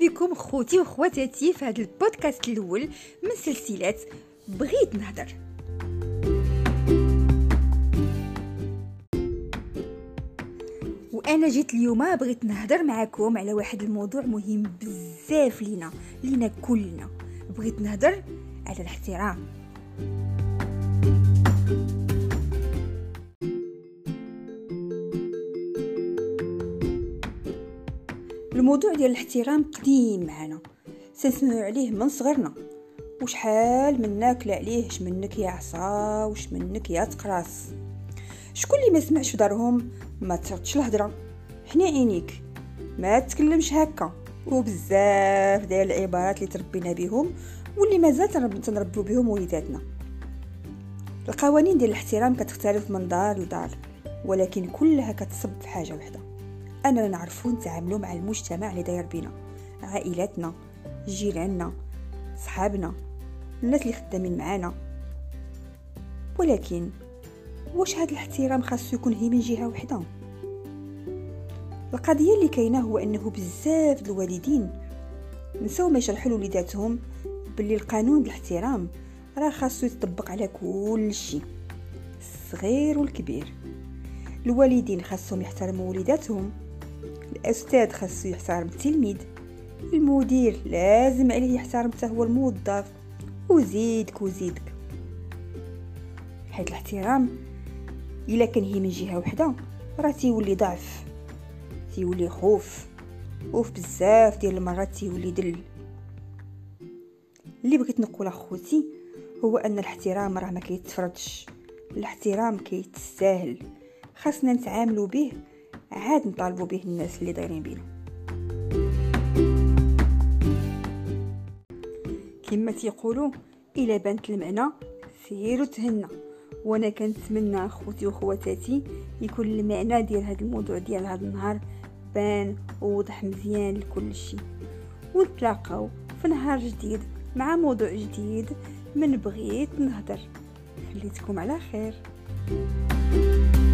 بكم خوتي وخواتاتي في هذا البودكاست الأول من سلسلة بغيت نهضر. وأنا جيت اليوم بغيت نهضر معكم على واحد الموضوع مهم بزاف لينا لينا كلنا. بغيت نهضر على الاحترام. الموضوع ديال الاحترام قديم معنا سنسمعوا عليه من صغرنا. وشحال من ناكل عليه؟ اش منك يا عصا؟ وش منك يا تقراص؟ شكون اللي ما سمعش في دارهم ما تردش الهضرة. حني عينيك. ما تكلمش هكا. وبزاف ديال العبارات اللي تربينا بهم واللي مازال تنربيو بهم وليداتنا. القوانين ديال الاحترام كتختلف من دار لدار ولكن كلها كتصب في حاجة وحدة. أننا نعرفو نتعاملوا مع المجتمع اللي داير بينا. عائلاتنا جيراننا صحابنا الناس اللي خدامين معانا. ولكن واش هذا الاحترام خاصو يكون هي من جهة وحدة؟ القضية اللي كاينة هو أنه بزاف الوالدين نساو ما يشرحوا لوليداتهم باللي القانون بالاحترام راه خاصو يتطبق على كل شيء الصغير والكبير. الوالدين خاصهم يحترموا وليداتهم. الأستاذ خاصو يحترم التلميذ. المدير لازم عليه يحترم حتى هو الموظف. وزيدك وزيدك. حيت الاحترام إلا كان هي من جهة وحدة راه تيولي ضعف تيولي خوف وفي بزاف ديال المرات تيولي دل اللي بغيت نقول أخوتي هو أن الاحترام راه ما كيتفرضش الاحترام كيتساهل. خاصنا نتعاملوا به عاد نطالبوا به الناس اللي دايرين بينا. كما تيقولوا إلا بانت المعنى سيروا تهنا وأنا كنتمنى أخوتي وخواتاتي يكون المعنى ديال هذا الموضوع ديال هذا النهار بان ووضح مزيان لكل شيء. ونتلاقاو في نهار جديد مع موضوع جديد من بغيت نهضر. خليتكم على خير. thank you